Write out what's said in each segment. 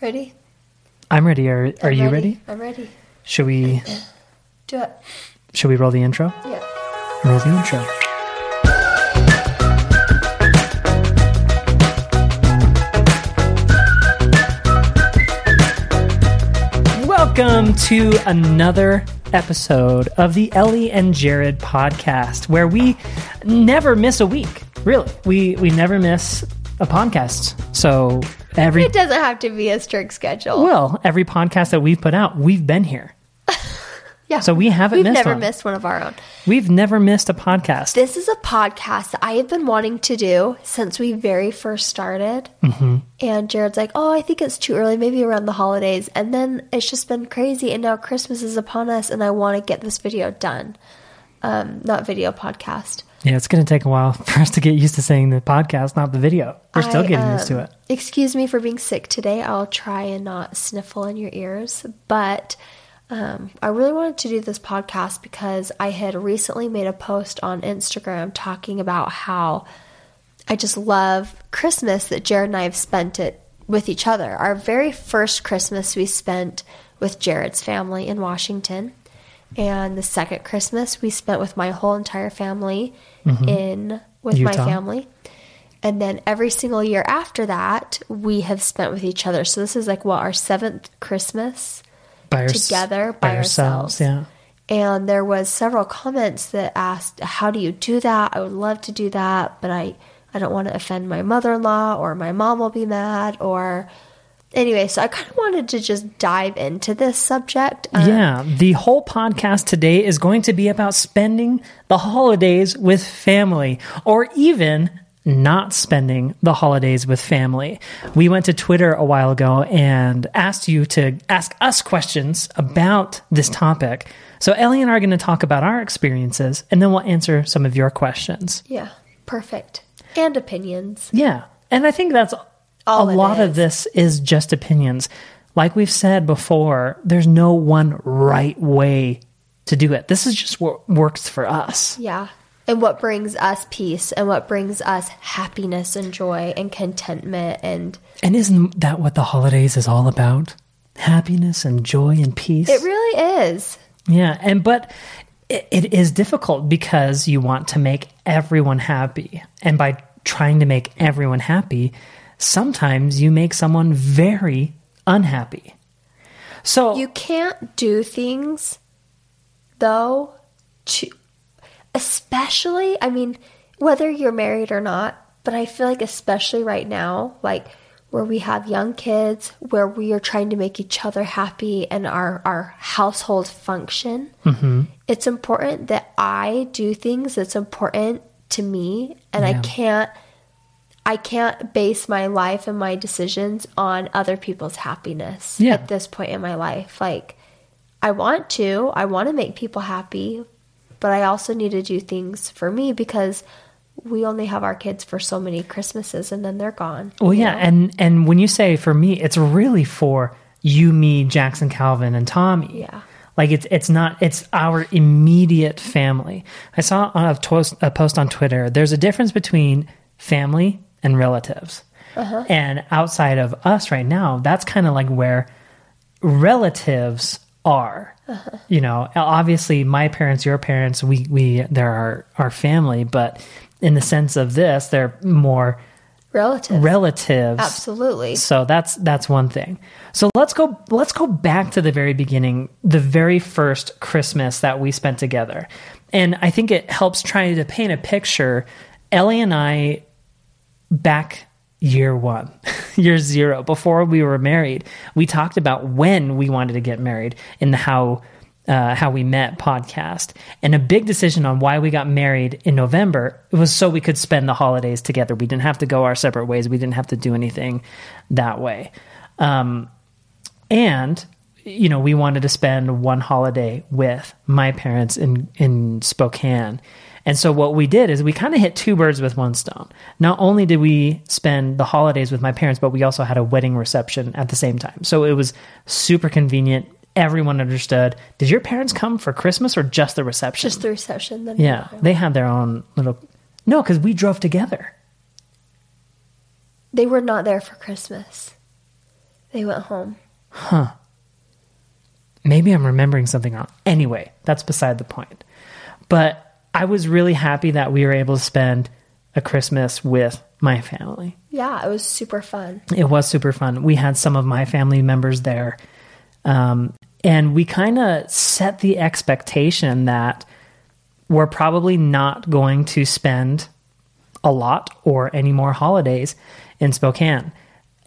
Ready? I'm ready. Are, are I'm you ready? I'm ready. Should we Do it. should we roll the intro? Yeah. Roll the intro. Welcome to another episode of the Ellie and Jared podcast, where we never miss a week. Really, we we never miss a podcast. So every It doesn't have to be a strict schedule. well, every podcast that we've put out, we've been here. yeah. So we haven't We've missed never one. missed one of our own. We've never missed a podcast. This is a podcast that I have been wanting to do since we very first started. Mm-hmm. And Jared's like, oh, I think it's too early, maybe around the holidays. And then it's just been crazy. And now Christmas is upon us, and I want to get this video done. Um, not video podcast. Yeah, it's going to take a while for us to get used to saying the podcast, not the video. We're still I, getting used to um, it. Excuse me for being sick today. I'll try and not sniffle in your ears. But um, I really wanted to do this podcast because I had recently made a post on Instagram talking about how I just love Christmas that Jared and I have spent it with each other. Our very first Christmas we spent with Jared's family in Washington. And the second Christmas we spent with my whole entire family mm-hmm. in with my family. And then every single year after that, we have spent with each other. So this is like what our seventh Christmas By, together by, ourselves. Yeah. And there was several comments that asked, "How do you do that? I would love to do that, but I I don't want to offend my mother-in-law or my mom will be mad or anyway." So I kind of wanted to just dive into this subject. Um, Yeah. The whole podcast today is going to be about spending the holidays with family or even not spending the holidays with family. We went to Twitter a while ago and asked you to ask us questions about this topic. So Ellie and I are going to talk about our experiences and then we'll answer some of your questions. yeah, perfect. And opinions. Yeah. And I think that's All a lot of this is just opinions. Like we've said before, there's no one right way to do it. This is just what works for us. Yeah. And what brings us peace and what brings us happiness and joy and contentment and And isn't that what the holidays is all about? Happiness and joy and peace. it really is. Yeah, and but it, it is difficult because you want to make everyone happy, and by trying to make everyone happy, sometimes you make someone very unhappy. So You can't do things though to especially I mean whether you're married or not, but I feel like especially right now like where we have young kids where we are trying to make each other happy and our our household function. Mm-hmm. It's important that I do things that's important to me and I can't I can't base my life and my decisions on other people's happiness Yeah. at this point in my life. Like, I want to, I want to make people happy, but I also need to do things for me because we only have our kids for so many Christmases and then they're gone. Well, yeah, know? and and when you say for me, it's really for you, me, Jackson, Calvin, and Tommy. Yeah. like it's it's not it's our immediate family. I saw a, toast, a post on Twitter. There's a difference between family and relatives, Uh-huh. and outside of us right now, that's kind of like where relatives are. Uh-huh. You know, obviously, my parents, your parents, we we they're our our family, but in the sense of this, they're more relatives. relatives. Absolutely. So that's that's one thing. So let's go let's go back to the very beginning, the very first Christmas that we spent together. And I think it helps trying to paint a picture. Ellie and I back year 1, year 0, before we were married, we talked about when we wanted to get married in the how uh, how we met podcast and a big decision on why we got married in November was so we could spend the holidays together. We didn't have to go our separate ways. We didn't have to do anything that way. Um, and you know, we wanted to spend one holiday with my parents in in Spokane. And so what we did is we kind of hit two birds with one stone. Not only did we spend the holidays with my parents, but we also had a wedding reception at the same time. So it was super convenient. Everyone understood. Did your parents come for Christmas or just the reception? Just the reception. Then yeah, they had their own little. No, because we drove together. They were not there for Christmas. They went home. Huh. Maybe I'm remembering something wrong. Anyway, that's beside the point. But I was really happy that we were able to spend a Christmas with my family. Yeah, it was super fun. It was super fun. We had some of my family members there. Um, and we kind of set the expectation that we're probably not going to spend a lot or any more holidays in Spokane.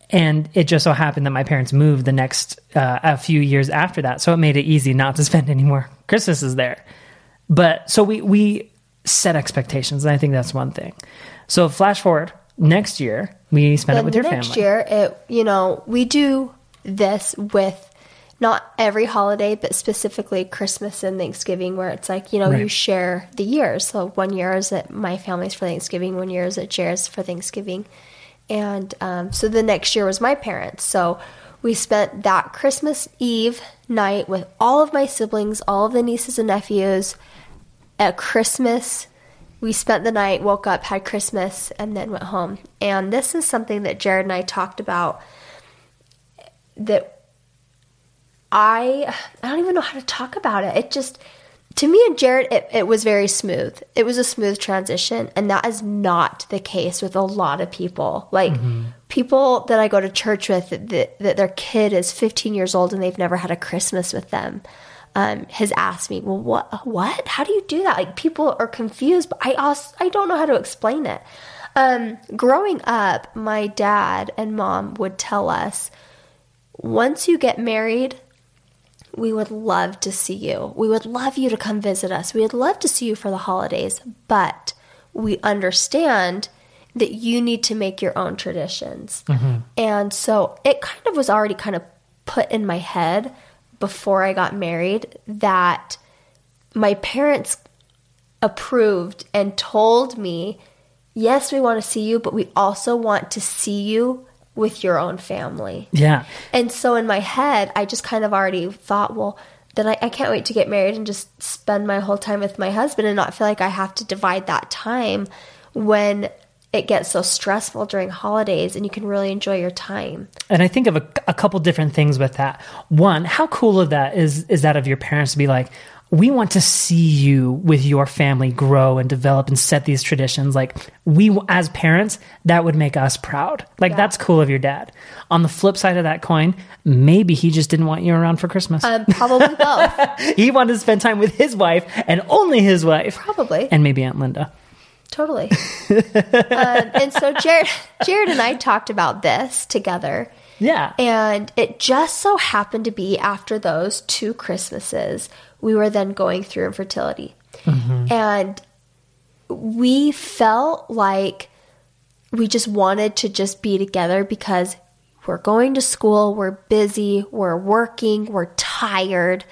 And it just so happened that my parents moved the next uh, a few years after that, so it made it easy not to spend any more Christmases there. But so we we set expectations, and I think that's one thing. So flash forward next year, we spend it with your next family. year, it you know we do this with not every holiday, but specifically Christmas and Thanksgiving, where it's like you know you share the years. So one year is at my family's for Thanksgiving, one year is at Jared's for Thanksgiving, and um, so the next year was my parents. So we spent that Christmas Eve night with all of my siblings, all of the nieces and nephews. At Christmas, we spent the night, woke up, had Christmas, and then went home. And this is something that Jared and I talked about that I I don't even know how to talk about it. It just to me and Jared it, it was very smooth. It was a smooth transition and that is not the case with a lot of people. Like mm-hmm. people that I go to church with that, that their kid is 15 years old and they've never had a Christmas with them. Um, has asked me, well, what, what? How do you do that? Like people are confused, but I also I don't know how to explain it. Um, growing up, my dad and mom would tell us, once you get married, we would love to see you. We would love you to come visit us. We would love to see you for the holidays, but we understand that you need to make your own traditions. And so it kind of was already kind of put in my head before I got married that my parents approved and told me, yes, we want to see you, but we also want to see you with your own family. Yeah. And so in my head, I just kind of already thought, well, then I, I can't wait to get married and just spend my whole time with my husband and not feel like I have to divide that time when it gets so stressful during holidays and you can really enjoy your time. And I think of a, a couple different things with that. One, how cool of that is is that of your parents to be like, we want to see you with your family grow and develop and set these traditions. Like we, as parents, that would make us proud. Like Yeah. that's cool of your dad. On the flip side of that coin, maybe he just didn't want you around for Christmas. Um, probably both. he wanted to spend time with his wife and only his wife, Probably. and maybe Aunt Linda. Totally. um, and so Jared, Jared and I talked about this together. Yeah. And it just so happened to be after those two Christmases, we were then going through infertility. And we felt like we just wanted to just be together because we're going to school, we're busy, we're working, we're tired.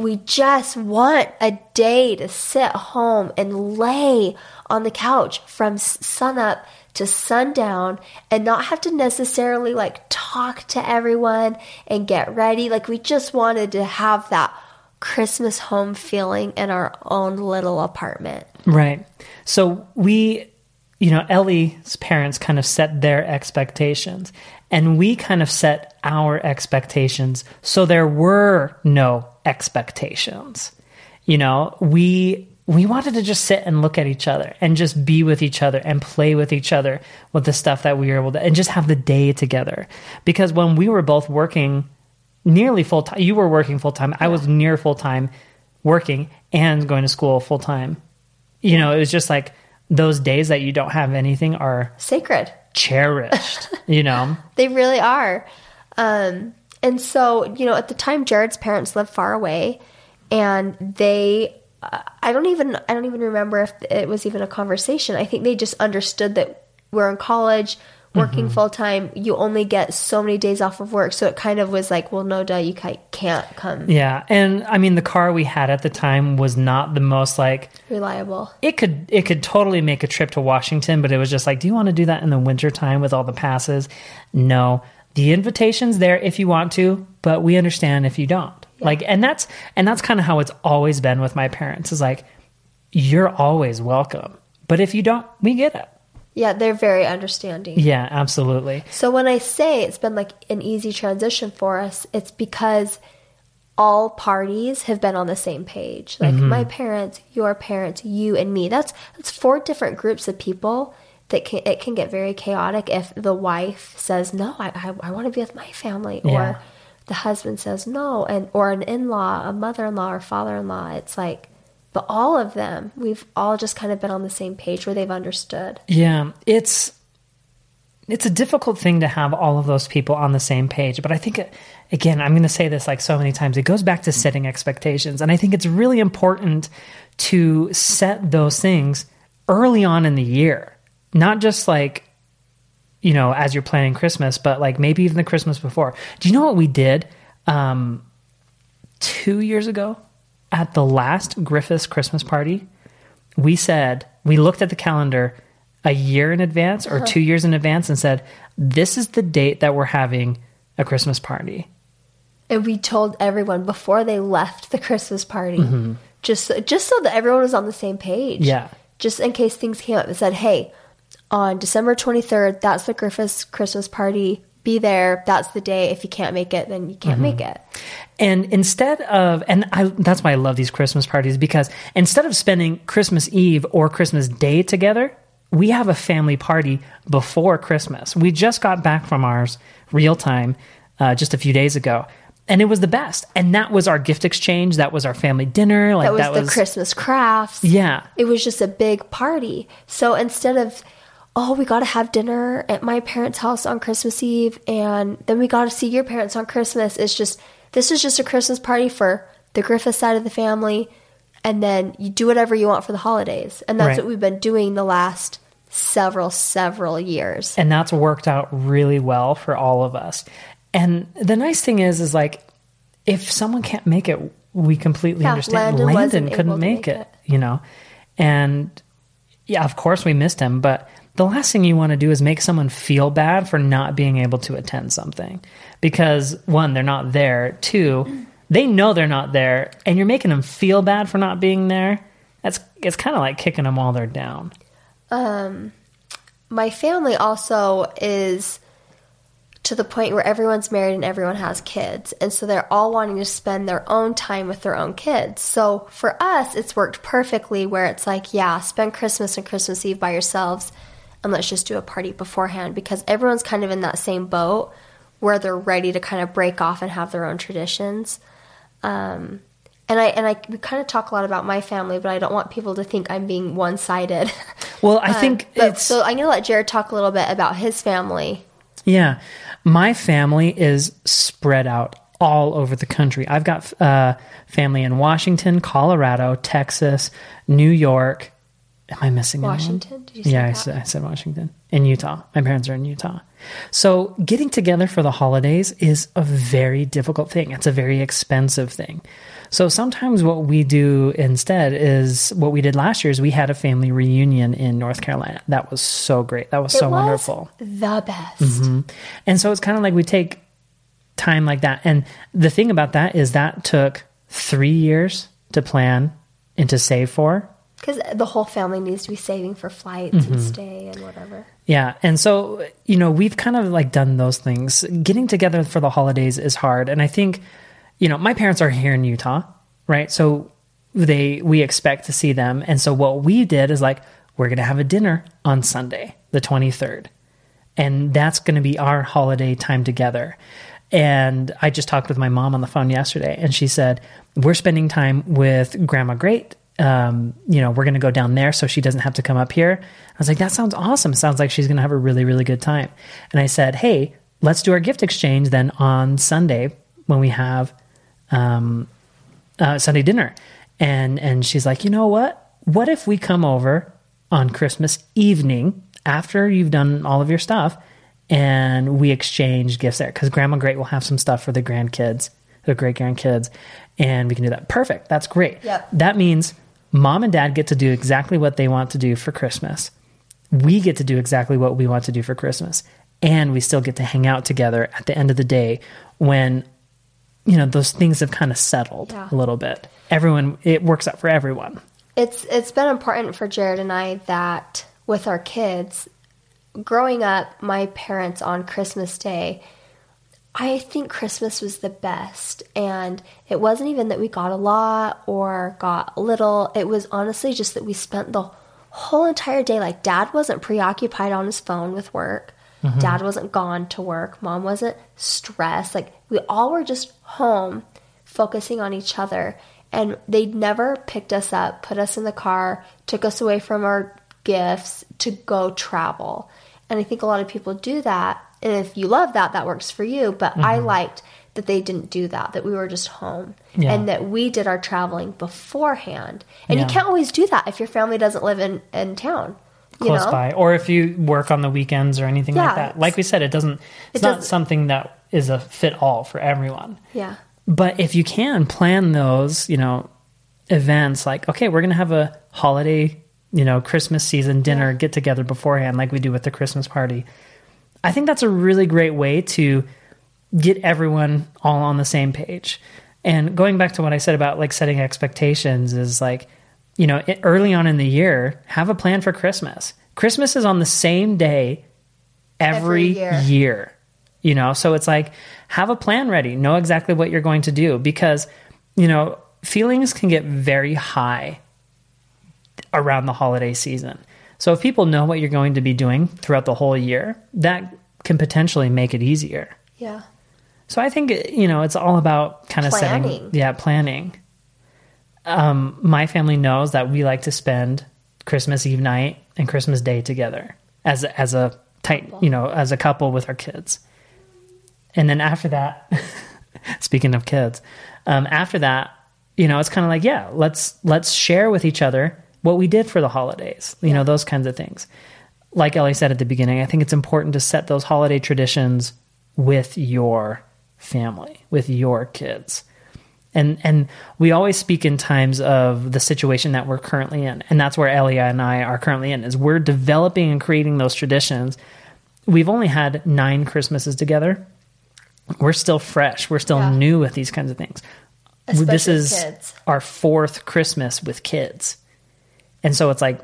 We just want a day to sit home and lay on the couch from sunup to sundown and not have to necessarily like talk to everyone and get ready. Like we just wanted to have that Christmas home feeling in our own little apartment. Right. So we, you know, Ellie's parents kind of set their expectations and we kind of set our expectations. So there were no expectations. You know, we we wanted to just sit and look at each other and just be with each other and play with each other with the stuff that we were able to and just have the day together. Because when we were both working nearly full time, you were working full time, I was near full time working and going to school full time you know, it was just like those days that you don't have anything are Sacred. Cherished, you know? They really are. Um, and so, you know, at the time, Jared's parents lived far away, and they, uh, I don't even, I don't even remember if it was even a conversation. I think they just understood that we're in college, working mm-hmm. full time. You only get so many days off of work, so it kind of was like, well, no, duh, you can't come Yeah. And I mean, the car we had at the time was not the most like, reliable. it could, it could totally make a trip to Washington, but it was just like, do you want to do that in the wintertime with all the passes? No. The invitation's there if you want to, but we understand if you don't. Like, and that's, and that's kind of how it's always been with my parents is like, you're always welcome. But if you don't, we get it. Yeah, they're very understanding. Yeah, absolutely. So when I say it's been like an easy transition for us, it's because all parties have been on the same page. Like mm-hmm. my parents, your parents, you and me. That's that's four different groups of people that can it can get very chaotic if the wife says no, I I, I want to be with my family, Yeah. or the husband says no, and or an in law, a mother in law, or father in law. It's like, but all of them, we've all just kind of been on the same page where they've understood. Yeah, it's it's a difficult thing to have all of those people on the same page, but I think again, I'm going to say this like so many times. It goes back to setting expectations, and I think it's really important to set those things early on in the year, not just like you know as you're planning Christmas, but like maybe even the Christmas before. Do you know what we did um, two years ago at the last Griffiths Christmas party? we said we looked at the calendar a year in advance or uh-huh. two years in advance and said this is the date that we're having a christmas party And we told everyone before they left the Christmas party, mm-hmm. just just so that everyone was on the same page. Yeah. Just in case things came up and said, "Hey, on December twenty third, that's the Griffiths Christmas party. Be there. That's the day. If you can't make it, then you can't make it." and instead of and I, that's why i love these christmas parties because instead of spending christmas eve or christmas day together we have a family party before christmas we just got back from ours real time uh, just a few days ago and it was the best and that was our gift exchange that was our family dinner like That was the Christmas crafts. yeah It was just a big party. So instead of, oh, we got to have dinner at my parents' house on Christmas Eve and then we got to see your parents on Christmas, it's just, this is just a Christmas party for the Griffith side of the family. And then you do whatever you want for the holidays. And that's Right. what we've been doing the last several, several years. and that's worked out really well for all of us and the nice thing is is like if someone can't make it we completely Yeah, understand Landon landon, couldn't make, make it, it. you know and yeah of course we missed him but the last thing you want to do is make someone feel bad for not being able to attend something because one they're not there two they know they're not there and you're making them feel bad for not being there that's it's kind of like kicking them while they're down um, my family also is to the point where everyone's married and everyone has kids. And so they're all wanting to spend their own time with their own kids. So for us, it's worked perfectly where it's like, yeah, spend Christmas and Christmas Eve by yourselves and let's just do a party beforehand because everyone's kind of in that same boat where they're ready to kind of break off and have their own traditions. Um, and I and I we kind of talk a lot about my family, but I don't want people to think I'm being one sided. well i think But, it's so I'm going to let Jared talk a little bit about his family. Yeah. My family is spread out all over the country. I've got uh, family in Washington, Colorado, Texas, New York. Am I missing? Washington? Did you say Yeah, I said, I said Washington. In Utah. My parents are in Utah. So getting together for the holidays is a very difficult thing. It's a very expensive thing. So sometimes what we do instead is what we did last year is we had a family reunion in North Carolina. That was so great. That was so was wonderful. The best. Mm-hmm. And so it's kind of like we take time like that. And the thing about that is that took three years to plan and to save for. Because the whole family needs to be saving for flights Mm-hmm. and stay and whatever. Yeah. And so, you know, we've kind of like done those things. Getting together for the holidays is hard. And I think, you know, my parents are here in Utah, right? So they, we expect to see them. And so what we did is like, we're going to have a dinner on Sunday, the 23rd. And that's going to be our holiday time together. And I just talked with my mom on the phone yesterday, and she said, We're spending time with Grandma Great. Um, you know, we're going to go down there so she doesn't have to come up here. I was like, That sounds awesome. Sounds like she's going to have a really, really good time. And I said, Hey, let's do our gift exchange then on Sunday when we have um, uh, Sunday dinner. And and she's like, you know what? What if we come over on Christmas evening after you've done all of your stuff, and we exchange gifts there? Because Grandma Great will have some stuff for the grandkids, the great grandkids, and we can do that. Perfect. That's great. Yep. That means mom and dad get to do exactly what they want to do for Christmas. We get to do exactly what we want to do for Christmas, and we still get to hang out together at the end of the day when you know those things have kind of settled Yeah. a little bit everyone it works out for everyone It's it's been important for Jared and I that with our kids, growing up, my parents on Christmas Day, I think Christmas was the best. And it wasn't even that we got a lot or got little. It was honestly just that we spent the whole entire day like dad wasn't preoccupied on his phone with work. Mm-hmm. Dad wasn't gone to work. Mom wasn't stressed. Like we all were just home focusing on each other. And they never picked us up, put us in the car, took us away from our gifts to go travel. And I think a lot of people do that. And if you love that, that works for you. But I mm-hmm. liked that they didn't do that, that we were just home Yeah. and that we did our traveling beforehand. And you can't always do that if your family doesn't live in, in town. You close know? by, or if you work on the weekends or anything Yeah, like that. Like we said, it doesn't. It's It not doesn't- something that is a fit all for everyone. Yeah. But if you can plan those, you know, events like, okay, we're going to have a holiday, you know, Christmas season dinner get together beforehand, like we do with the Christmas party. I think that's a really great way to get everyone all on the same page. And going back to what I said about like setting expectations is like, you know, early on in the year, have a plan for Christmas. Christmas is on the same day every, Every year. year. You know, so it's like have a plan ready, know exactly what you're going to do because, you know, feelings can get very high around the holiday season. So if people know what you're going to be doing throughout the whole year, that can potentially make it easier. Yeah. So I think you know it's all about kind of setting, Planning. yeah, planning. Um, my family knows that we like to spend Christmas Eve night and Christmas Day together as a, as a tight, you know, as a couple with our kids. And then after that, speaking of kids, um, after that, you know, it's kind of like, yeah, let's let's share with each other what we did for the holidays. You know, those kinds of things. Like Ellie said at the beginning, I think it's important to set those holiday traditions with your family, with your kids. And and we always speak in times of the situation that we're currently in. And that's where Ellie and I are currently in is we're developing and creating those traditions. We've only had 9 Christmases together. We're still fresh. We're still Yeah. new with these kinds of things. this is kids. our fourth Christmas with kids. And so it's like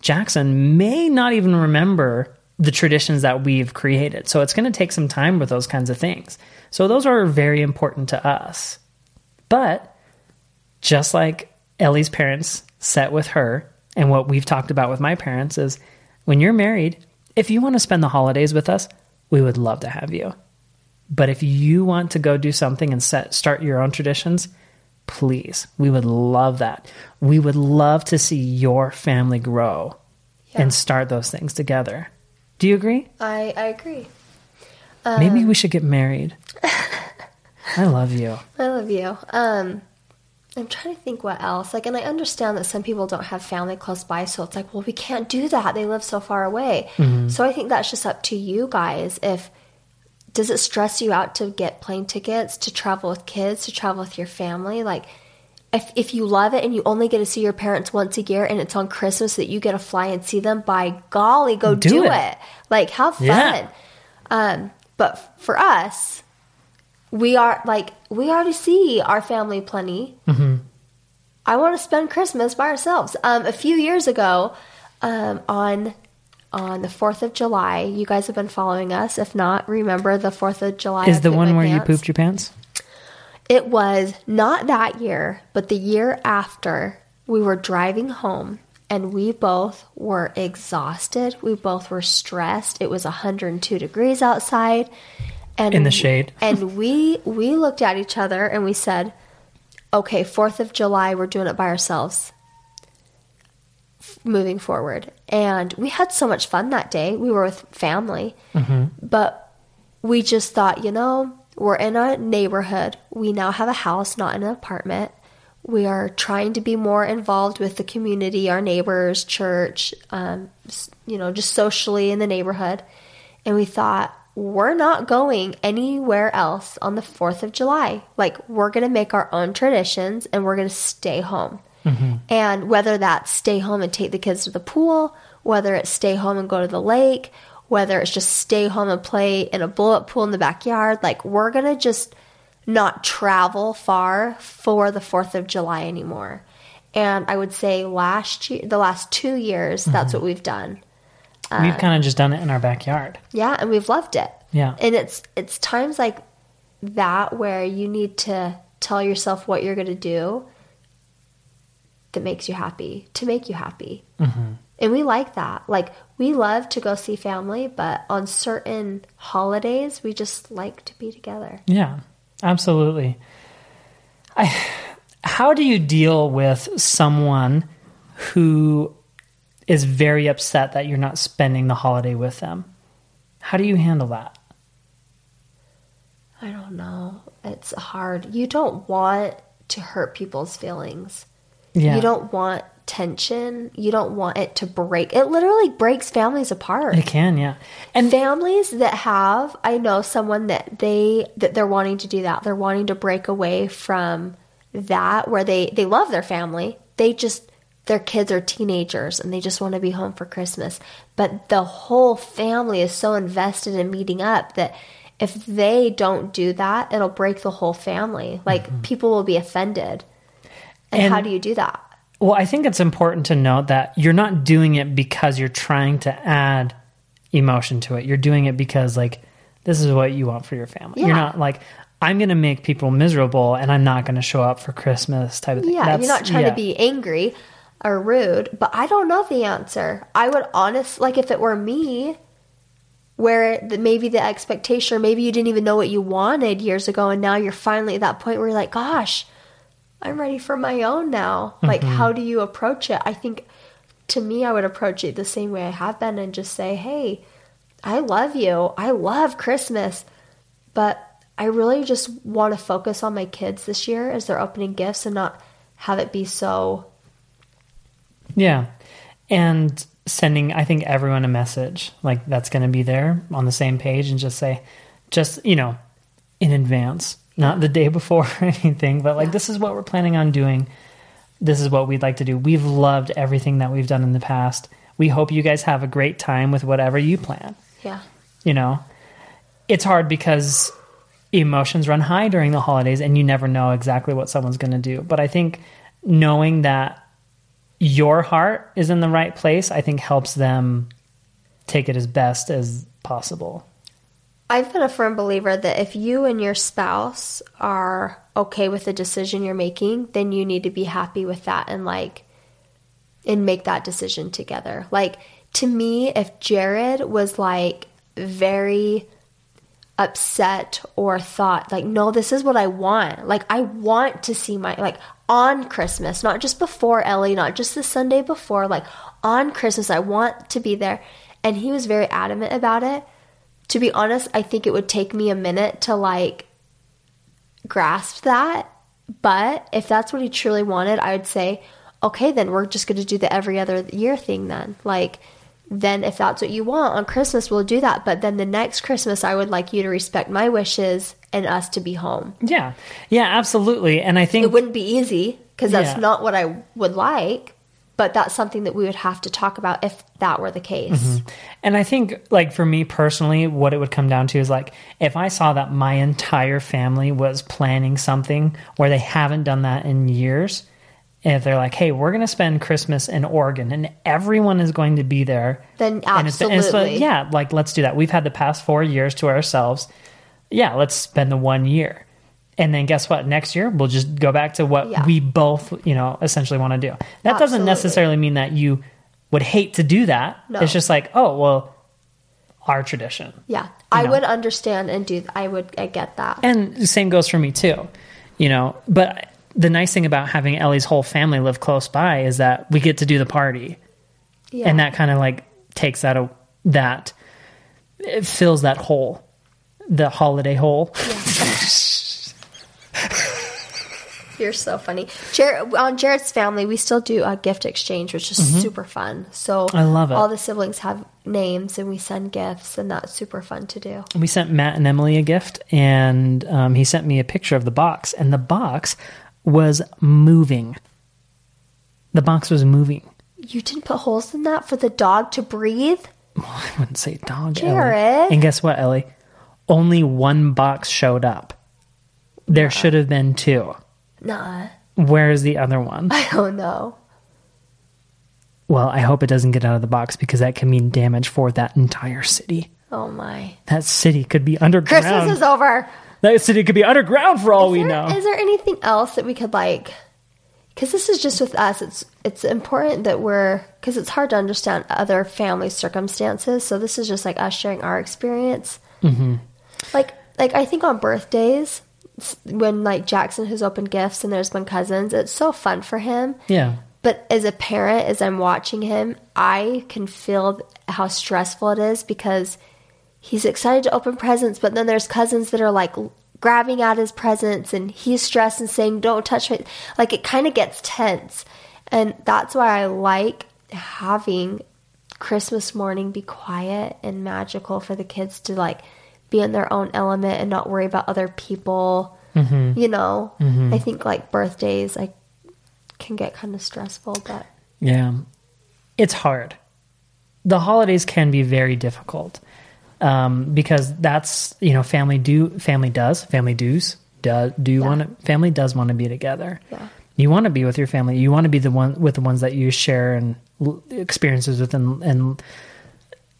Jackson may not even remember the traditions that we've created. So it's going to take some time with those kinds of things. So those are very important to us. But just like Ellie's parents set with her, and what we've talked about with my parents is when you're married, if you want to spend the holidays with us, we would love to have you. But if you want to go do something and set start your own traditions, please, we would love that. We would love to see your family grow Yeah. and start those things together. Do you agree? I, I agree. Maybe we should get married. I love you. I love you. Um, I'm trying to think what else. Like, and I understand that some people don't have family close by, so it's like, well, we can't do that. They live so far away. So I think that's just up to you guys. If does it stress you out to get plane tickets to travel with kids, to travel with your family? Like, if if you love it and you only get to see your parents once a year, and it's on Christmas that you get to fly and see them, by golly, go Do do, it. it. Like, have fun. Yeah. Um, but for us, we are like we already see our family plenty. Mm-hmm. I want to spend Christmas by ourselves. Um, a few years ago, um, on on the Fourth of July, you guys have been following us. If not, remember the Fourth of July Is I the one where you pooped your pants? It was not that year, but the year after. We were driving home and we both were exhausted. We both were stressed. It was 102 degrees outside and In the shade. and we we looked at each other and we said, "Okay, 4th of July, we're doing it by ourselves." Moving forward. And we had so much fun that day. We were with family. But we just thought, you know, we're in a neighborhood. We now have a house, not an apartment. We are trying to be more involved with the community, our neighbors, church, um, you know, just socially in the neighborhood. And we thought, we're not going anywhere else on the 4th of July. Like, we're going to make our own traditions and we're going to stay home. Mm-hmm. And whether that's stay home and take the kids to the pool, whether it's stay home and go to the lake, whether it's just stay home and play in a blow up pool in the backyard, like we're going to just not travel far for the 4th of July anymore. And I would say last year, the last two years, mm-hmm. that's what we've done. We've uh, kind of just done it in our backyard. Yeah, and we've loved it. Yeah. And it's it's times like that where you need to tell yourself what you're going to do that makes you happy to make you happy. Mm-hmm. And we like that. Like we love to go see family, but on certain holidays, we just like to be together. Yeah, absolutely. I, how do you deal with someone who is very upset that you're not spending the holiday with them? How do you handle that? I don't know. It's hard. You don't want to hurt people's feelings. Yeah. You don't want tension. You don't want it to break. It literally breaks families apart. It can, yeah. And families that have, I know someone that they that they're wanting to do that. They're wanting to break away from that where they they love their family. They just their kids are teenagers and they just want to be home for Christmas. But the whole family is so invested in meeting up that if they don't do that, it'll break the whole family. Like mm-hmm. people will be offended. And, And- how do you do that? Well, I think it's important to note that you're not doing it because you're trying to add emotion to it. You're doing it because, like, this is what you want for your family. You're not like, I'm going to make people miserable and I'm not going to show up for Christmas type of thing. Yeah, That's- you're not trying yeah. to be angry or rude, but I don't know the answer. I would honest like if it were me, where the, maybe the expectation, or maybe you didn't even know what you wanted years ago, and now you're finally at that point where you're like, gosh, I'm ready for my own now. Like, Mm-hmm. how do you approach it? I think to me, I would approach it the same way I have been and just say, hey, I love you. I love Christmas, but I really just want to focus on my kids this year as they're opening gifts and not have it be so. Yeah. And sending, I think, everyone a message like that's going to be there on the same page and just say, just, you know, in advance, not the day before or anything, but like, this is what we're planning on doing. This is what we'd like to do. We've loved everything that we've done in the past. We hope you guys have a great time with whatever you plan. Yeah. You know, it's hard because emotions run high during the holidays and you never know exactly what someone's going to do. But I think knowing that your heart is in the right place, I think helps them take it as best as possible. I've been a firm believer that if you and your spouse are okay with the decision you're making, then you need to be happy with that and like and make that decision together. Like to me, if Jared was like very upset or thought like no this is what i want. Like i want to see my like on christmas not just before ellie not just the sunday before like on christmas i want to be there. And he was very adamant about it to be honest i think it would take me a minute to like grasp that but if that's what he truly wanted i would say okay then we're just going to do the every other year thing then like then if that's what you want on Christmas, we'll do that. But then the next Christmas, I would like you to respect my wishes and us to be home. Yeah. Yeah, absolutely. And I think It wouldn't be easy because that's Yeah. not what I would like, but that's something that we would have to talk about if that were the case. Mm-hmm. And I think, like, for me personally, what it would come down to is like, if I saw that my entire family was planning something where they haven't done that in years, if they're like, hey, we're going to spend Christmas in Oregon and everyone is going to be there, Then and it's, and it's absolutely. yeah, like, let's do that. We've had the past four years to ourselves. Yeah, let's spend the one year. And then guess what? Next year, we'll just go back to what Yeah. we both, you know, essentially want to do. That doesn't necessarily mean that you would hate to do that. No. It's just like, oh, well, our tradition. Yeah, I know. would understand and do. I would. I get that. And the same goes for me too, you know. But the nice thing about having Ellie's whole family live close by is that we get to do the party, yeah. and that kind of like takes that a, that it fills that hole, the holiday hole. You're so funny. Jared, on Jared's family, we still do a gift exchange, which is super fun. So Mm-hmm. I love it. All the siblings have names, and we send gifts, and that's super fun to do. We sent Matt and Emily a gift, and um, he sent me a picture of the box, and the box was moving. The box was moving. You didn't put holes in that for the dog to breathe. Well, I wouldn't say dog. Ellie. Jared. And guess what, Ellie? Only one box showed up. There should have been two. Nah, Where's the other one? I don't know. Well, I hope it doesn't get out of the box because that can mean damage for that entire city. Oh my. That city could be underground. Christmas is over. that city could be underground for all Is we there, know. is there anything else that we could like? Because this is just with us. It's it's important that we're because it's hard to understand other family circumstances. So this is just like us sharing our experience. Mm-hmm. Like like I think on birthdays when like Jackson has opened gifts and there's been cousins, it's so fun for him. yeah. But as a parent, as I'm watching him, I can feel how stressful it is because he's excited to open presents, but then there's cousins that are like grabbing at his presents and he's stressed and saying, Don't touch me. Like it kind of gets tense. And that's why I like having Christmas morning be quiet and magical for the kids to like be in their own element and not worry about other people. You know, I think like birthdays, I can get kind of stressful, but Yeah. It's hard. The holidays can be very difficult um, because that's, you know, family do, family does, family does, do, do Yeah. want family does want to be together. Yeah. You want to be with your family. You want to be the one with the ones that you share and experiences with and, and,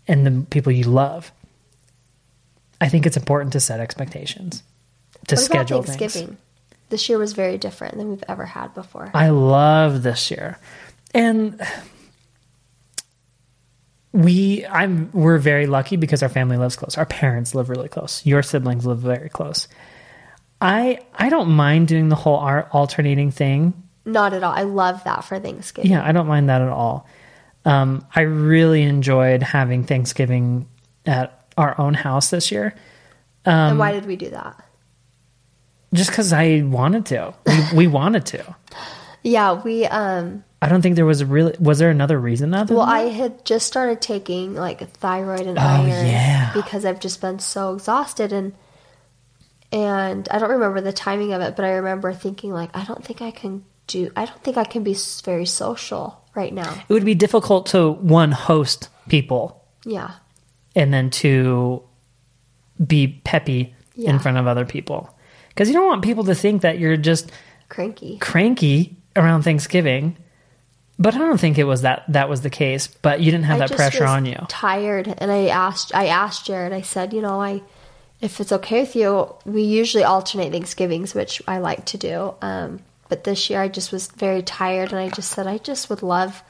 and the people you love. I think it's important to set expectations, to what schedule about Thanksgiving? things. This year was very different than we've ever had before. I love this year. And we I'm we're very lucky because our family lives close. Our parents live really close. Your siblings live very close. I I don't mind doing the whole alternating thing. Not at all. I love that for Thanksgiving. Yeah, I don't mind that at all. Um, I really enjoyed having Thanksgiving at our own house this year, and Um, why did we do that? just because I wanted to. We, we wanted to. Yeah, we um I don't think there was a really. Was there another reason other well I had just started taking like thyroid and Oh, iron yeah. because I've just been so exhausted and and I don't remember the timing of it, but I remember thinking like I don't think I can do I don't think I can be very social right now. it would be difficult to one host people Yeah. And then to be peppy Yeah. in front of other people because you don't want people to think that you're just Cranky. cranky around Thanksgiving. But I don't think it was that that was the case. But you didn't have I that pressure on you. Tired, and I asked. I asked Jared. I said, you know, I, if it's okay with you, we usually alternate Thanksgivings, which I like to do. Um, but this year, I just was very tired, and I just said, I just would love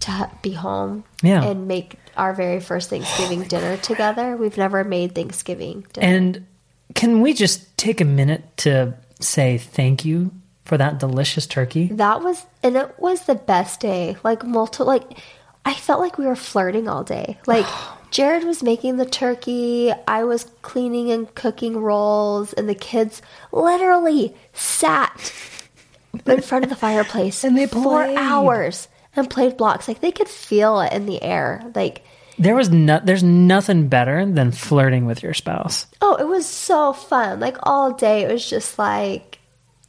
to be home Yeah. and make our very first Thanksgiving oh dinner together. We've never made Thanksgiving dinner. And can we just take a minute to say thank you for that delicious turkey? that was, and it was the best day. Like multiple, like I felt like we were flirting all day. Like Jared was making the turkey, I was cleaning and cooking rolls, and the kids literally sat in front of the fireplace And they played. for hours and played blocks. Like they could feel it in the air. Like There was no, there's nothing better than flirting with your spouse. oh, it was so fun. Like all day, it was just like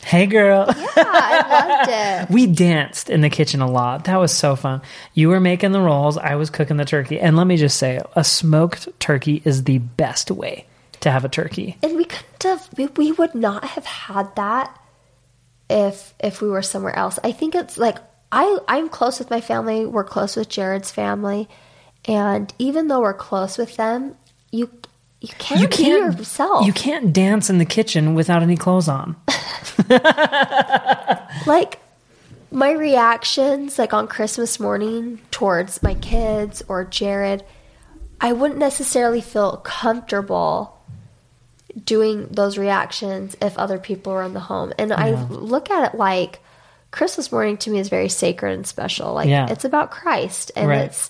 Hey girl. yeah, I loved it. We danced in the kitchen a lot. That was so fun. You were making the rolls, I was cooking the turkey. And let me just say, a smoked turkey is the best way to have a turkey. and we couldn't have we, we would not have had that if if we were somewhere else i think it's like i i'm close with my family. We're close with jared's family. And even though we're close with them you you can't, You can't yourself. You can't dance in the kitchen without any clothes on. like my reactions like on christmas morning towards my kids or jared i wouldn't necessarily feel comfortable doing those reactions if other people were in the home. And i look at it like christmas morning to me is very sacred and special. Like Yeah. it's about christ and Right. it's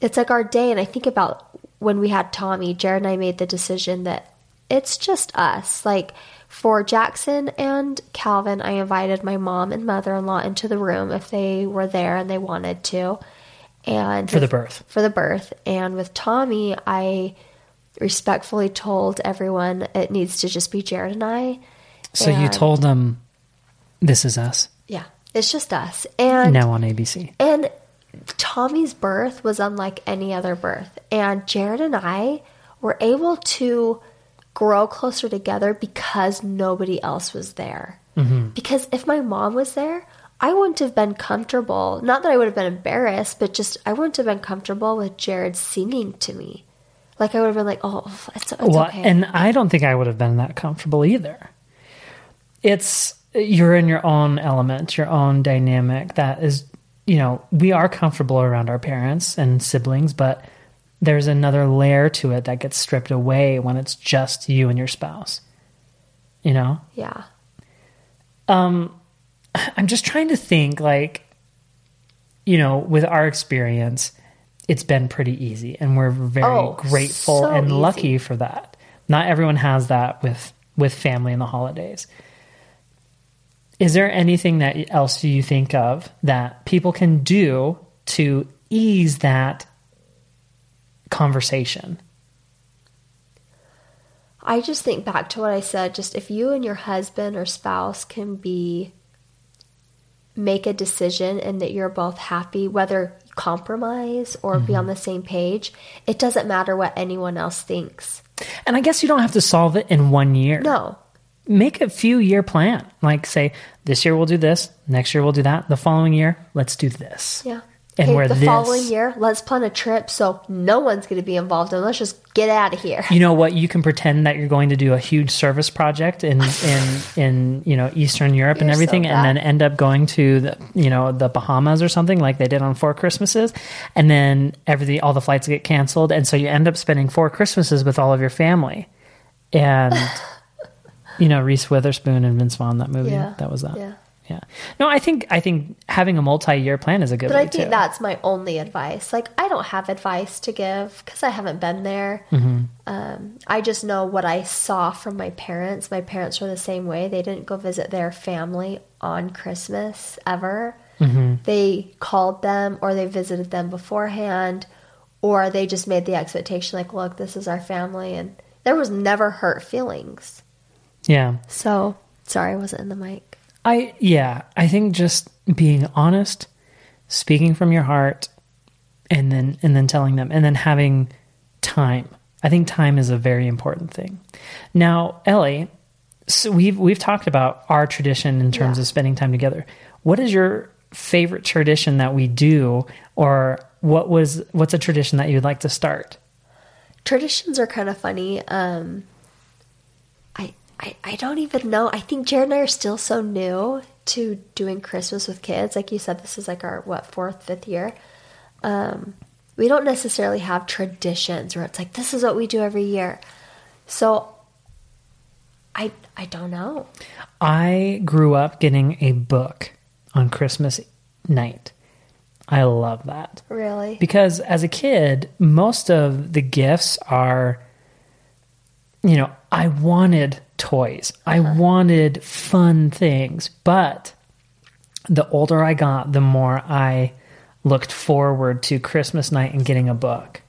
it's like our day. And i think about when we had tommy jared and i made the decision that it's just us. Like for jackson and calvin i invited my mom and mother-in-law into the room if they were there and they wanted to. And For the birth. for the birth. And with tommy i respectfully told everyone it needs to just be jared and i. So you told them, this is us yeah it's just us and now on ABC. and Tommy's birth was unlike any other birth. And Jared and I were able to grow closer together because nobody else was there. Mm-hmm. Because if my mom was there, I wouldn't have been comfortable. Not that I would have been embarrassed, but just I wouldn't have been comfortable with Jared singing to me. Like I would have been like, "Oh, it's, it's well, okay." and I don't think I would have been that comfortable either. It's you're in your own element, your own dynamic. That is, you know, we are comfortable around our parents and siblings, but there's another layer to it that gets stripped away when it's just you and your spouse. You know, yeah. Um I'm just trying to think like, you know, with our experience, it's been pretty easy and we're very Oh, grateful so and easy. lucky for that. Not everyone has that with with family in the holidays. Is there anything that else you think of that people can do to ease that conversation? I just think back to what I said just if you and your husband or spouse can be make a decision and that you're both happy whether compromise or be mm-hmm. on the same page, it doesn't matter what anyone else thinks. And I guess you don't have to solve it in one year. No. Make a few year plan. Like say this year we'll do this, next year we'll do that, the following year let's do this. Yeah. And okay, where the this- following year, let's plan a trip so no one's going to be involved and let's just get out of here. You know what? You can pretend that you're going to do a huge service project in in in you know Eastern Europe and You're so everything, and then end up going to the you know the Bahamas or something like they did on Four Christmases, and then everything all the flights get canceled, and so you end up spending four Christmases with all of your family, and you know Reese Witherspoon and Vince Vaughn that movie Yeah. that was that. Yeah. Yeah. No, I think I think having a multi-year plan is a good But I think too. that's my only advice. Like, I don't have advice to give because I haven't been there. Mm-hmm. Um, I just know what I saw from my parents. My parents were the same way. They didn't go visit their family on Christmas ever. Mm-hmm. They called them or they visited them beforehand, or they just made the expectation like, look, this is our family. And there was never hurt feelings. Yeah. So, sorry, I wasn't in the mic. I yeah, I think just being honest, speaking from your heart, and then and then telling them, and then having time. I think time is a very important thing. Now, Ellie, so we've we've talked about our tradition in terms Yeah. of spending time together. What is your favorite tradition that we do, or what was what's a tradition that you'd like to start? traditions are kind of funny. Um, I, I don't even know. I think Jared and I are still so new to doing Christmas with kids. Like you said, this is like our what fourth, fifth year. Um, we don't necessarily have traditions where it's like this is what we do every year. So I I don't know. I grew up getting a book on Christmas night. I love that. Really? because as a kid most of the gifts are you know i wanted toys i uh-huh. wanted fun things but the older i got the more i looked forward to christmas night and getting a book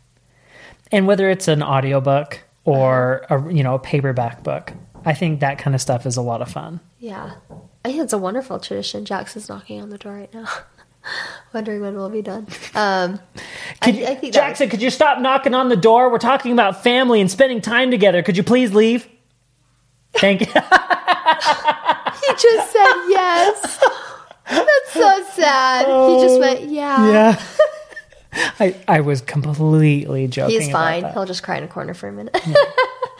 and whether it's an audiobook or uh-huh. a you know a paperback book i think that kind of stuff is a lot of fun Yeah. I think it's a wonderful tradition. Jax is knocking on the door right now. Wondering when we'll be done. Um, I, Could- I think jackson could you stop knocking on the door we're talking about family and spending time together could you please leave thank you He just said yes. That's so sad. he just went, yeah. Yeah. I, I was completely joking. He's fine. He'll just cry in a corner for a minute.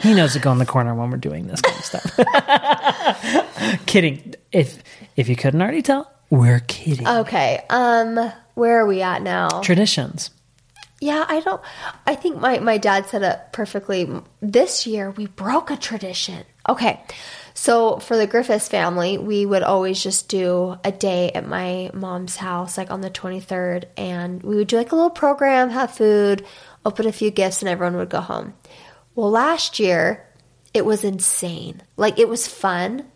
He knows to go in the corner when we're doing this kind of stuff. kidding. If if you couldn't already tell, we're kidding. okay. Um, where are we at now? Traditions. Yeah, I don't. I think my my dad said it perfectly. This year we broke a tradition. Okay, so for the Griffiths family, we would always just do a day at my mom's house, like on the twenty third, and we would do like a little program, have food, open a few gifts, and everyone would go home. Well, last year it was insane. Like it was fun,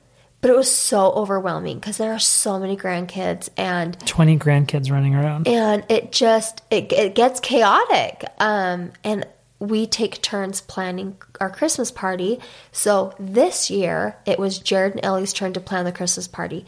but it was so overwhelming because there are so many grandkids and Twenty grandkids running around. and it just it, it gets chaotic. Um and we take turns planning our christmas party. So this year it was jared and ellie's turn to plan the christmas party.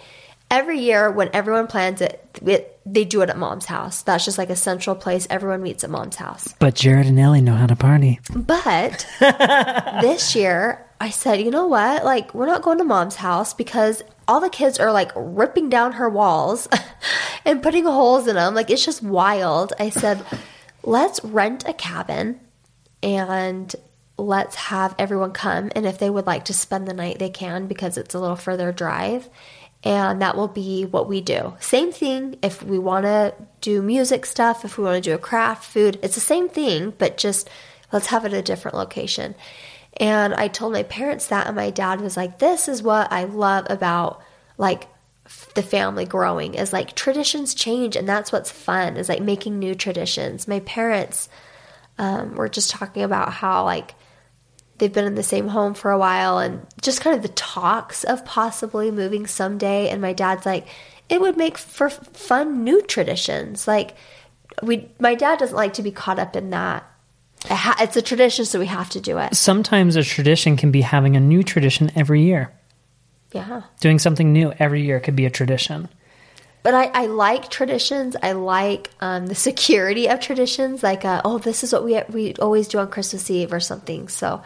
Every year when everyone plans it, it they do it at mom's house. That's just like a central place. Everyone meets at mom's house. But Jared and Ellie know how to party. but this year I said, you know what? Like, we're not going to mom's house because all the kids are like ripping down her walls and putting holes in them. Like, it's just wild. I said, let's rent a cabin and let's have everyone come. And if they would like to spend the night, they can because it's a little further drive. And that will be what we do. Same thing if we want to do music stuff, if we want to do a craft, food, it's the same thing, but just let's have it at a different location. And I told my parents that, and my dad was like, This is what I love about like the family growing is like traditions change, and that's what's fun is like making new traditions. My parents um, were just talking about how like they've been in the same home for a while and just kind of the talks of possibly moving someday. And my dad's like, it would make for fun new traditions. Like, we, my dad doesn't like to be caught up in that. It's a tradition, so we have to do it. Sometimes a tradition can be having a new tradition every year. Yeah. Doing something new every year could be a tradition. But I, I like traditions. I like um, the security of traditions. Like, uh, oh, this is what we we always do on Christmas Eve or something. So,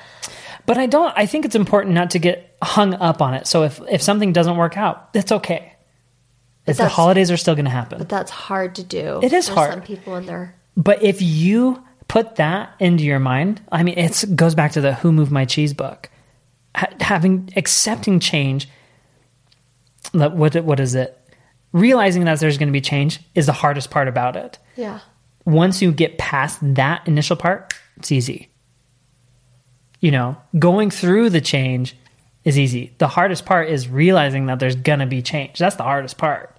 but I don't. I think it's important not to get hung up on it. So if if something doesn't work out, it's okay. It's the holidays are still going to happen. But that's hard to do. It is hard. Some people in there. But if you put that into your mind, I mean, it goes back to the "Who Moved My Cheese" book. having accepting change. What what is it? realizing that there's going to be change is the hardest part about it. Yeah. Once you get past that initial part, it's easy. You know, going through the change is easy. The hardest part is realizing that there's going to be change. That's the hardest part.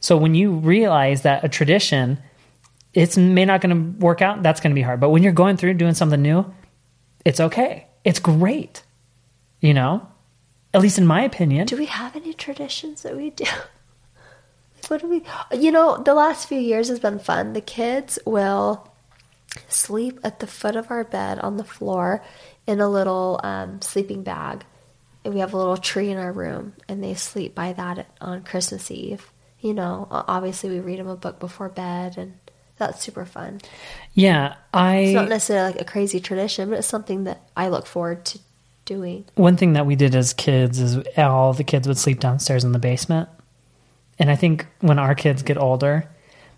So when you realize that a tradition it's may not going to work out, that's going to be hard. But when you're going through doing something new, it's okay. It's great. You know? At least in my opinion. Do we have any traditions that we do? What do we? You know, the last few years has been fun. The kids will sleep at the foot of our bed on the floor in a little um, sleeping bag. And we have a little tree in our room, and they sleep by that on Christmas Eve. You know, obviously we read them a book before bed, and that's super fun. Yeah, I. It's not necessarily like a crazy tradition, but it's something that I look forward to doing. One thing that we did as kids is all the kids would sleep downstairs in the basement. And I think when our kids get older,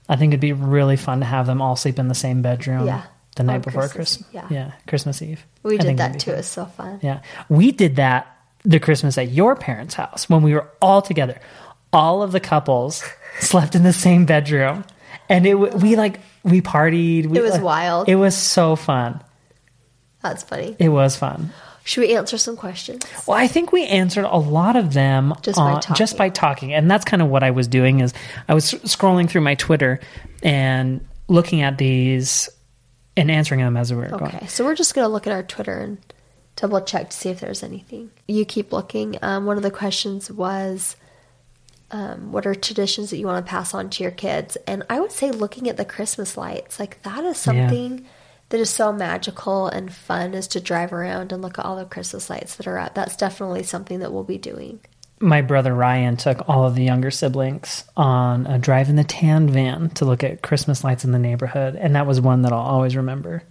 I think it'd be really fun to have them all sleep in the same bedroom. Yeah. The night before Christmas. Yeah. yeah. Christmas Eve. We I did that too. It was so fun. Yeah. We did that the Christmas at your parents' house when we were all together. All of the couples slept in the same bedroom. And it we like we partied. We, it was like, wild. It was so fun. That's funny. It was fun. Should we answer some questions? Well, I think we answered a lot of them just by, talking. just by talking. And that's kind of what I was doing is I was scrolling through my Twitter and looking at these and answering them as we were okay, going. Okay, so we're just going to look at our Twitter and double check to see if there's anything. You keep looking. Um, one of the questions was, um, what are traditions that you want to pass on to your kids? And I would say looking at the Christmas lights, like that is something... Yeah that is so magical and fun is to drive around and look at all the Christmas lights that are up. That's definitely something that we'll be doing. My brother Ryan took all of the younger siblings on a drive in the tan van to look at Christmas lights in the neighborhood, and that was one that I'll always remember.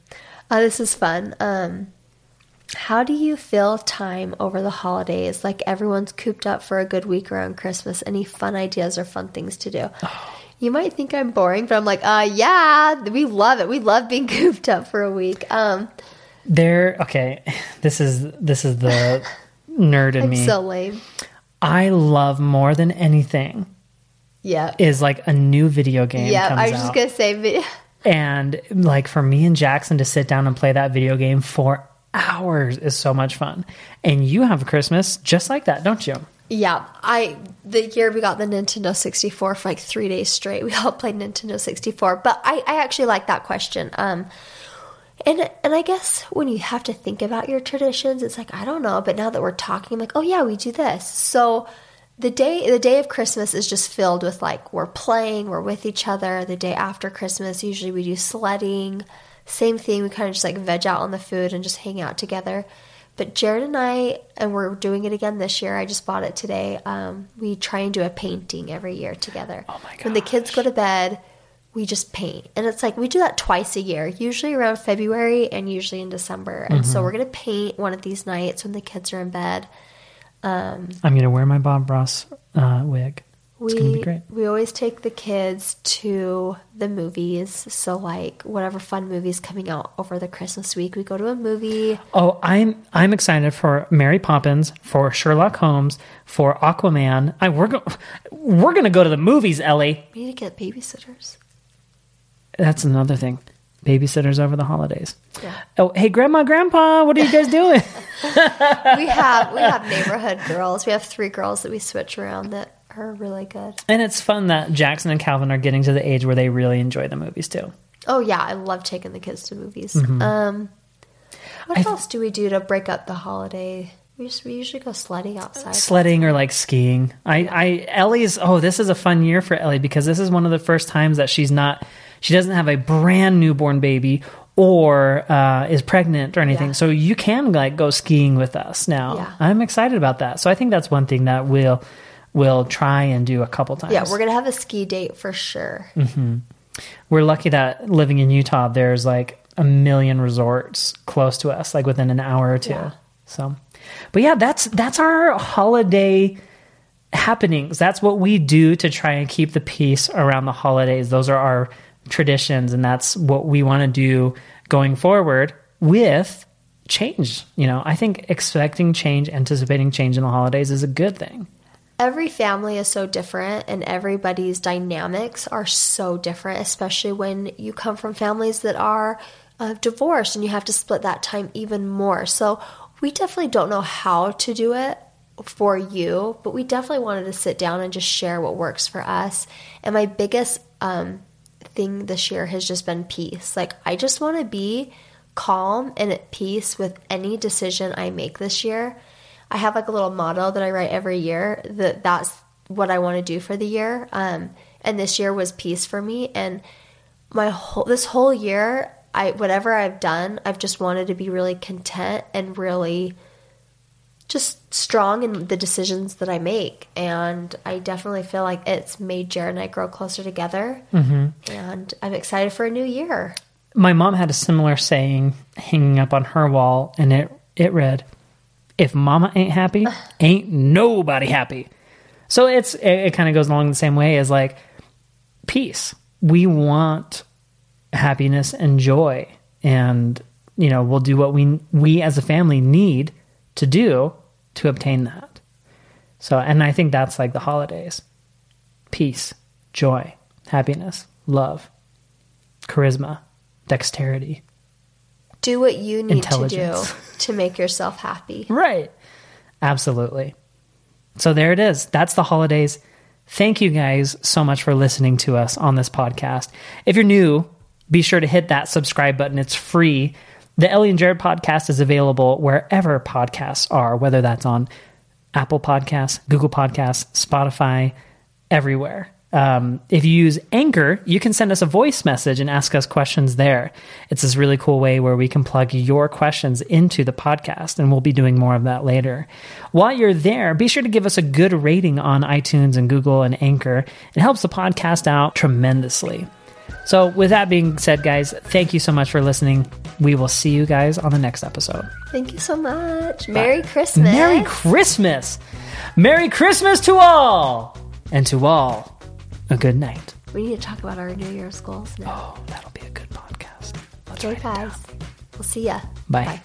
Uh, this is fun. Um, how do you fill time over the holidays? Like everyone's cooped up for a good week around Christmas. Any fun ideas or fun things to do? Oh you might think I'm boring, but I'm like, uh, yeah, we love it. We love being cooped up for a week. Um, there, okay, this is this is the nerd in I'm me. So lame. I love more than anything. Yeah, is like a new video game. Yeah, I was just gonna say video. And like for me and Jackson to sit down and play that video game for hours is so much fun. And you have a Christmas just like that, don't you? Yeah, I the year we got the Nintendo 64 for like three days straight, we all played Nintendo 64. But I, I actually like that question. Um, and and I guess when you have to think about your traditions, it's like I don't know. But now that we're talking, I'm like, oh yeah, we do this. So the day the day of Christmas is just filled with like we're playing, we're with each other. The day after Christmas, usually we do sledding. Same thing. We kind of just like veg out on the food and just hang out together. But Jared and I, and we're doing it again this year. I just bought it today. Um, we try and do a painting every year together. Oh my god! When the kids go to bed, we just paint. And it's like we do that twice a year, usually around February and usually in December. And so we're going to paint one of these nights when the kids are in bed. I'm going to wear my Bob Ross uh, wig. It's going to We we always take the kids to the movies. So like whatever fun movies coming out over the Christmas week, we go to a movie. Oh, I'm I'm excited for Mary Poppins, for Sherlock Holmes, for Aquaman. I we're go- we're gonna go to the movies, Ellie. We need to get babysitters. That's another thing. Babysitters over the holidays. Yeah. Oh, hey, Grandma, Grandpa, what are you guys doing? we have we have neighborhood girls. We have three girls that we switch around that are really good. and it's fun that Jackson and Calvin are getting to the age where they really enjoy the movies too. Oh yeah, I love taking the kids to movies. Mm-hmm. Um, what else do we do to break up the holiday? We just we usually go sledding outside. Sledding or like skiing. I, I Ellie's. Oh, this is a fun year for Ellie because this is one of the first times that she's not. She doesn't have a brand newborn baby or uh, is pregnant or anything. Yeah. So you can like go skiing with us now. Yeah. I'm excited about that. So I think that's one thing that we'll we'll try and do a couple times. yeah, we're gonna have a ski date for sure. Mm-hmm. we're lucky that living in Utah, there's like a million resorts close to us, like within an hour or two. Yeah. So, but yeah, that's that's our holiday happenings. That's what we do to try and keep the peace around the holidays. Those are our traditions, and that's what we want to do going forward with change. You know, I think expecting change, anticipating change in the holidays is a good thing. Every family is so different, and everybody's dynamics are so different. Especially when you come from families that are uh, divorced, and you have to split that time even more. So we definitely don't know how to do it for you, but we definitely wanted to sit down and just share what works for us. And my biggest um, thing this year has just been peace. Like, I just want to be calm and at peace with any decision I make this year. I have like a little model that I write every year that that's what I want to do for the year. Um, and this year was peace for me. And my whole this whole year, I whatever I've done, I've just wanted to be really content and really just strong in the decisions that I make. And I definitely feel like it's made Jared and I grow closer together. Mm-hmm. And I'm excited for a new year. my mom had a similar saying hanging up on her wall and it it read if mama ain't happy ain't nobody happy. So it's it, it kind of goes along the same way as like peace. We want happiness and joy and you know we'll do what we we as a family need to do to obtain that. So and i think that's like the holidays. Peace joy happiness love charisma dexterity Do what you need to do to make yourself happy. Right. Absolutely. So there it is. That's the holidays. Thank you guys so much for listening to us on this podcast. If you're new, be sure to hit that subscribe button. It's free. The Ellie and Jared podcast is available wherever podcasts are, whether that's on Apple Podcasts, Google Podcasts, Spotify, everywhere. Um, if you use Anchor, you can send us a voice message and ask us questions there. It's this really cool way where we can plug your questions into the podcast, and we'll be doing more of that later. While you're there, be sure to give us a good rating on iTunes and Google and Anchor. It helps the podcast out tremendously. So, with that being said, guys, thank you so much for listening. We will see you guys on the next episode. Thank you so much. Merry Christmas. Merry Christmas! Merry Christmas to all! And to all, a good night. we need to talk about our New Year's goals now. Oh, that'll be a good podcast. Let's Okay, write it down. guys. We'll see ya. Bye.